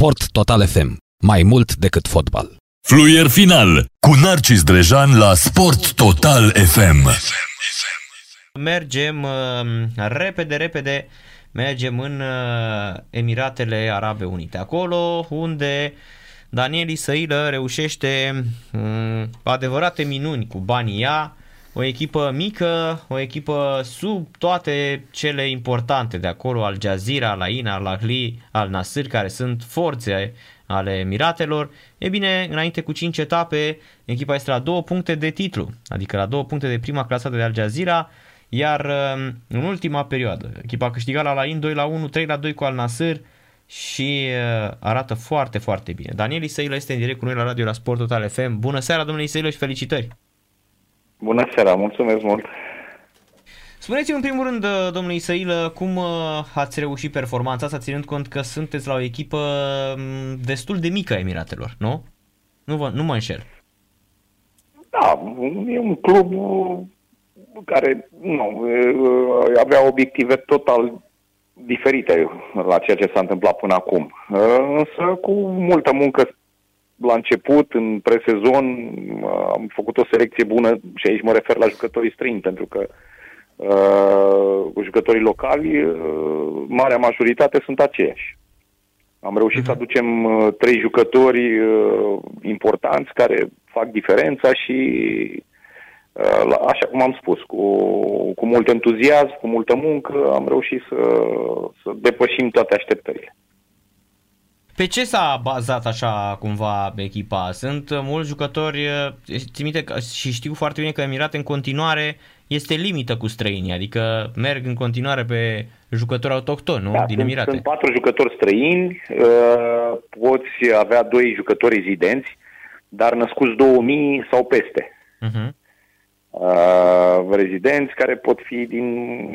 Sport Total FM. Mai mult decât fotbal. Fluier final cu Narcis Drejan la Sport Total FM. Mergem uh, repede, repede, mergem în uh, Emiratele Arabe Unite. Acolo unde Daniel Isăilă reușește uh, adevărate minuni cu banii ea, o echipă mică, o echipă sub toate cele importante de acolo, Al Jazeera, Al Ain, Al Ahli, Al Nasir, care sunt forțe ale Emiratelor. E bine, înainte cu 5 etape, echipa este la 2 puncte de titlu, adică la 2 puncte de prima clasată de Al Jazeera, iar um, în ultima perioadă, echipa a câștigat la Lain 2 la 1, 3 la 2 cu Al Nasir și uh, arată foarte, foarte bine. Daniel Isăilă este în direct cu noi la radio la Sport Total FM. Bună seara, domnule Isăilă, și felicitări! Bună seara, mulțumesc mult! Spuneți-mi în primul rând, uh, domnule Isăilă, cum uh, ați reușit performanța asta, ținând cont că sunteți la o echipă um, destul de mică a Emiratelor, nu? Nu, vă, nu mă înșel. Da, e un club care nu, avea obiective total diferite la ceea ce s-a întâmplat până acum. Însă cu multă muncă la început, în presezon, am făcut o selecție bună și aici mă refer la jucătorii străini, pentru că uh, jucătorii locali, uh, marea majoritate sunt aceiași. Am reușit uh-huh. să mhm. aducem uh, trei jucători uh, importanți care fac diferența și Uh, așa cum am spus, cu, cu mult entuziasm, cu multă muncă, am reușit să, să depășim toate așteptările. Pe ce s-a bazat așa cumva echipa? Sunt mulți jucători, uh, țin minte și știu foarte bine că Emirate în continuare este limită cu străinii, adică merg în continuare pe jucători autohtoni, nu? Da, Din sunt, Emirate. Sunt patru jucători străini, uh, poți avea doi jucători rezidenți, dar născuți 2000 sau peste. Uh-huh uh, rezidenți care pot fi din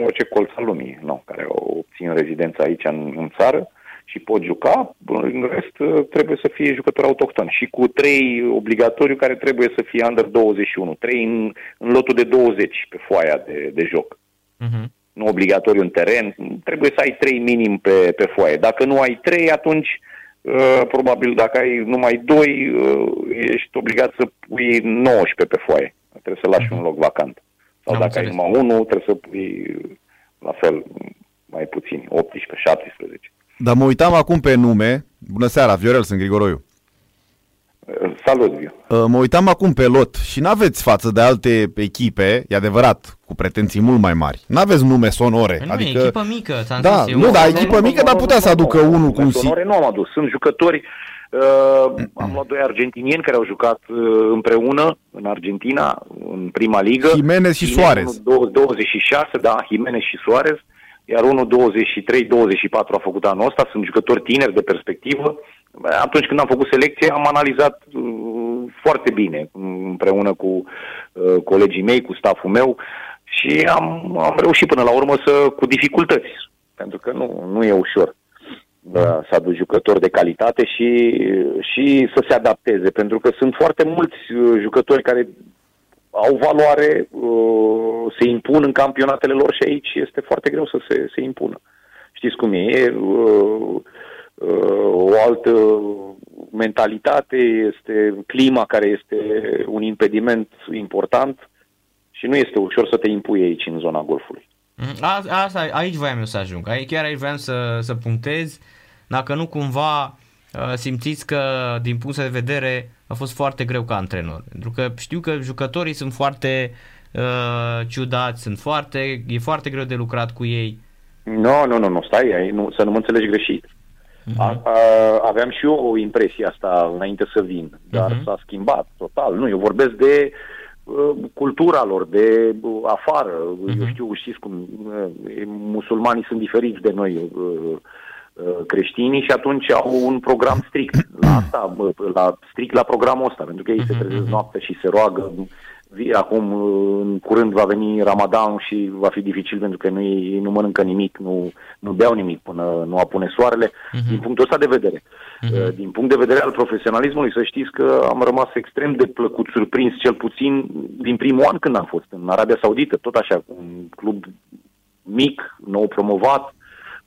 orice colț al lumii, nu, care obțin rezidența aici în, în țară și pot juca, în rest uh, trebuie să fie jucători autohtoni și cu trei obligatoriu care trebuie să fie under 21, trei în, în lotul de 20 pe foaia de, de joc. Uh-huh. Nu obligatoriu în teren, trebuie să ai trei minim pe, pe foaie. Dacă nu ai trei, atunci uh, probabil dacă ai numai doi, uh, ești obligat să pui 19 pe foaie trebuie să lași uh-huh. un loc vacant. Sau Am dacă înțeles. ai numai unul, trebuie să pui la fel mai puțin, 18, 17. Dar mă uitam acum pe nume. Bună seara, Viorel, sunt Grigoroiu. Salut, Viu. Uh, mă uitam acum pe lot și n-aveți față de alte echipe, e adevărat, cu pretenții mult mai mari. N-aveți nume sonore. Nu, adică... e echipă mică, ți-am da, zis. Nu, dar echipă mică, dar putea să aducă unul cu un Sonore nu am adus. Sunt jucători Uh, am luat doi argentinieni care au jucat uh, împreună în Argentina, în prima ligă. Jimenez și Suarez. 26, da, Jimenez și Suarez, iar unul 23-24 a făcut anul ăsta, sunt jucători tineri de perspectivă. Atunci când am făcut selecție, am analizat uh, foarte bine, împreună cu uh, colegii mei, cu staful meu, și am, am reușit până la urmă să, cu dificultăți, pentru că nu, nu e ușor să aduci jucători de calitate și, și să se adapteze, pentru că sunt foarte mulți uh, jucători care au valoare, uh, se impun în campionatele lor și aici este foarte greu să se, se impună. Știți cum e? e uh, o altă mentalitate, este clima care este un impediment important și nu este ușor să te impui aici în zona golfului. Mm, a, asta, aici voiam eu să ajung. Aici, chiar aici voiam să, să punctez. Dacă nu cumva uh, simțiți că din punct de vedere a fost foarte greu ca antrenor. Pentru că știu că jucătorii sunt foarte uh, ciudați, sunt foarte, e foarte greu de lucrat cu ei. Nu, nu, nu, nu, stai, nu, să nu mă înțelegi greșit. Uh-huh. A, a, aveam și eu o impresie asta înainte să vin, dar uh-huh. s-a schimbat total. Nu, eu vorbesc de uh, cultura lor, de uh, afară. Uh-huh. Eu știu, știți cum, uh, musulmanii sunt diferiți de noi. Uh, Uh, creștinii și atunci au un program strict. La asta, la, strict la programul ăsta, pentru că ei se mhm, trezesc mhm. noaptea și se roagă. Acum, uh, în curând, va veni Ramadan și va fi dificil pentru că nu, ei nu mănâncă nimic, nu, nu beau nimic până nu apune soarele. Uh-huh. Din punctul ăsta de vedere. Uh-huh. Din punct de vedere al profesionalismului, să știți că am rămas extrem de plăcut surprins, cel puțin din primul an când am fost în Arabia Saudită, tot așa, un club mic, nou promovat,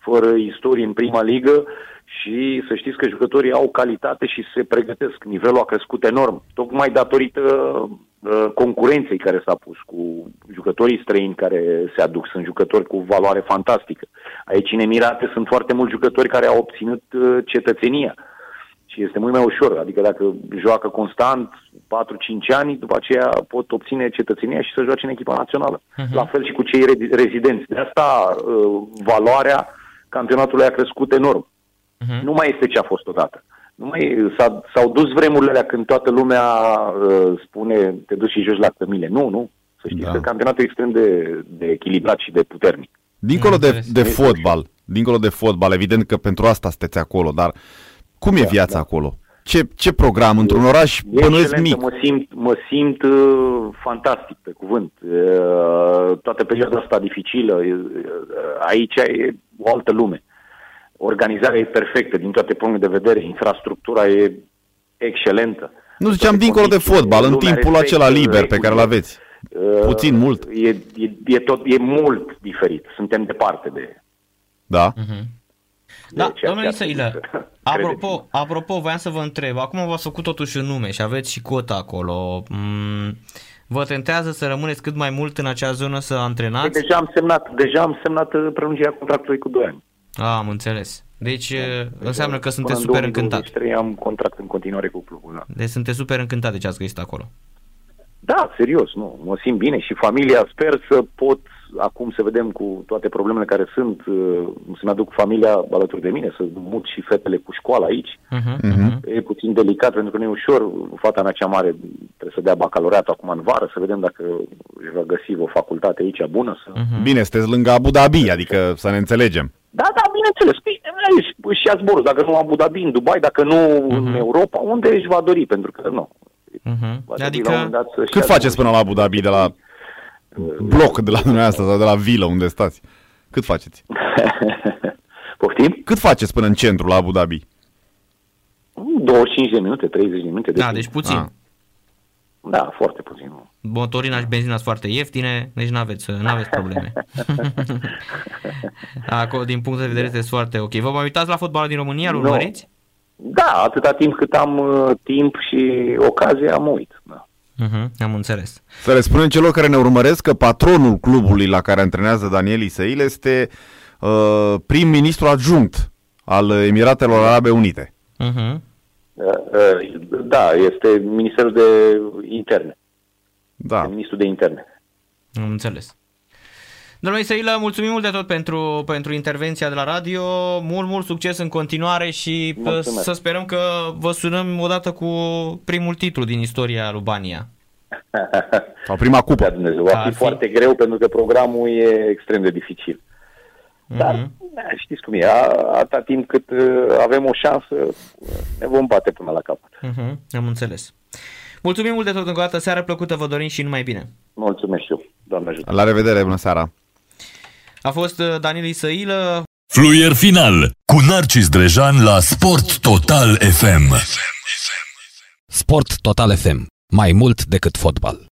fără istorie în prima ligă și să știți că jucătorii au calitate și se pregătesc. Nivelul a crescut enorm, tocmai datorită uh, concurenței care s-a pus cu jucătorii străini care se aduc. Sunt jucători cu valoare fantastică. Aici în Emirate sunt foarte mulți jucători care au obținut uh, cetățenia și este mult mai ușor. Adică dacă joacă constant 4-5 ani, după aceea pot obține cetățenia și să joace în echipa națională. Uh-huh. La fel și cu cei rezidenți. De asta uh, valoarea campionatului a crescut enorm. Uh-huh. Nu mai este ce a fost odată. Nu mai, s-a, s-au dus vremurile alea când toată lumea uh, spune te duci și joci la cămile. Nu, nu. Să știți da. că campionatul e extrem de, de echilibrat și de puternic. Dincolo de, de fotbal, dincolo de fotbal, evident că pentru asta sunteți acolo, dar cum e da, viața da. acolo? Ce, ce program într-un oraș bănuiesc mic? Mă simt, mă simt uh, fantastic, pe cuvânt. Uh, toată perioada asta dificilă, uh, aici e o altă lume. Organizarea e perfectă din toate punctele de vedere, infrastructura e excelentă. Nu ziceam dincolo de fotbal, în timpul acela liber pe care îl aveți. Uh, Puțin, mult. E, e, e, tot, e mult diferit. Suntem departe de... Da. Uh-huh. Da, domnule Isăilă, apropo, apropo, voiam să vă întreb, acum v-ați făcut totuși un nume și aveți și cota acolo. Mm, vă tentează să rămâneți cât mai mult în acea zonă să antrenați? Păi deja am semnat, deja am semnat uh, prelungirea contractului cu 2 ani. A, am înțeles. Deci da. înseamnă că sunteți super încântat. am contract în continuare cu clubul, da. Deci sunteți super încântat de ce ați găsit acolo. Da, serios, nu. Mă simt bine și familia sper să pot acum să vedem cu toate problemele care sunt, uh, să-mi aduc familia alături de mine, să mut și fetele cu școală aici. Uh-huh. E puțin delicat pentru că nu e ușor. Fata mea cea mare trebuie să dea bacalaureatul acum în vară, să vedem dacă își va găsi o facultate aici bună. Să... Uh-huh. Bine, sunteți lângă Abu Dhabi, adică să ne înțelegem. Da, da, bineînțeles. Bine, și a zborul, dacă nu Abu Dhabi, în Dubai, dacă nu uh-huh. în Europa, unde își va dori, pentru că nu. Uh-huh. Adică, cât faceți până la Abu Dhabi de la bloc de la dumneavoastră sau de la vilă unde stați? Cât faceți? Poftim? Cât faceți până în centru la Abu Dhabi? 25 de minute, 30 de minute. De da, deci puțin. Ah. Da, foarte puțin. Motorina și benzina sunt foarte ieftine, deci nu aveți n-aveți probleme. Acolo, din punct de vedere, este foarte ok. Vă mai uitați la fotbalul din România, îl urmăriți? Da, atâta timp cât am uh, timp și ocazie, am uit. Da. Uh-huh, am înțeles. Să le spunem celor care ne urmăresc că patronul clubului la care antrenează Daniel Isăil este uh, prim-ministru adjunct al Emiratelor Arabe Unite. Uh-huh. Uh, uh, da, este Ministerul de Interne. Da. Ministrul de Interne. Am înțeles. Domnule Isailă, mulțumim mult de tot pentru, pentru intervenția de la radio. Mult, mult succes în continuare și uh, Mulțumesc. să sperăm că vă sunăm odată cu primul titlu din istoria lui Bania. Sau prima cupă. Da, Dumnezeu. Va fi, fi foarte greu pentru că programul e extrem de dificil. Mm-hmm. Dar da, știți cum e, atâta timp cât uh, avem o șansă, ne vom bate până la capăt. Mm-hmm. Am înțeles. Mulțumim mult de tot încă o dată, seară plăcută, vă dorim și numai bine. Mulțumesc și eu, doamne ajută. La revedere, bună seara. A fost uh, Daniel Isăilă. Fluier final cu Narcis Drejan la Sport Total FM. Sport Total FM. Mai mult decât fotbal.